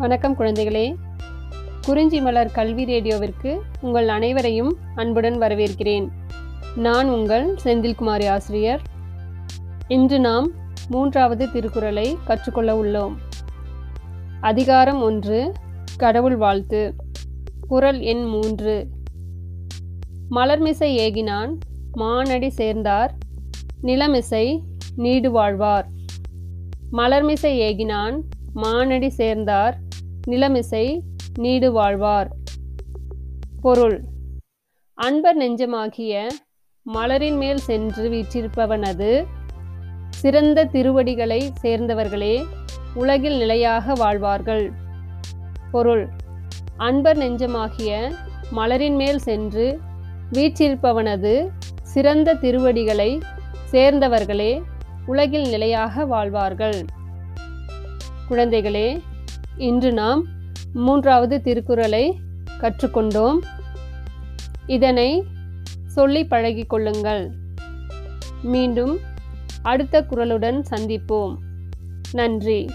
வணக்கம் குழந்தைகளே. குறிஞ்சி மலர் கல்வி ரேடியோவிற்கு உங்கள் அனைவரையும் அன்புடன் வரவேற்கிறேன். நான் உங்கள் செந்தில்குமாரி ஆசிரியர். இன்று நாம் மூன்றாவது திருக்குறளை கற்றுக்கொள்ள உள்ளோம். அதிகாரம் ஒன்று கடவுள் வாழ்த்து. குறள் எண் மூன்று. மலர்மிசை ஏகினான் மானடி சேர்ந்தார் நிலமிசை நீடு வாழ்வார் மலர்மிசை ஏகினான் மானடி சேர்ந்தார் நிலமிசை நீடு வாழ்வார் பொருள். அன்பர் நெஞ்சமாகிய மலரின் மேல் சென்று வீற்றிருப்பவனது சிறந்த திருவடிகளை சேர்ந்தவர்களே உலகில் நிலையாக வாழ்வார்கள். பொருள். அன்பர் நெஞ்சமாகிய மலரின் மேல் சென்று வீற்றிருப்பவனது சிறந்த திருவடிகளை சேர்ந்தவர்களே உலகில் நிலையாக வாழ்வார்கள். குழந்தைகளே இன்று நாம் மூன்றாவது திருக்குறளை கற்றுக்கொண்டோம். இதனை சொல்லி பழகி கொள்ளுங்கள். மீண்டும் அடுத்த குரலுடன் சந்திப்போம். நன்றி.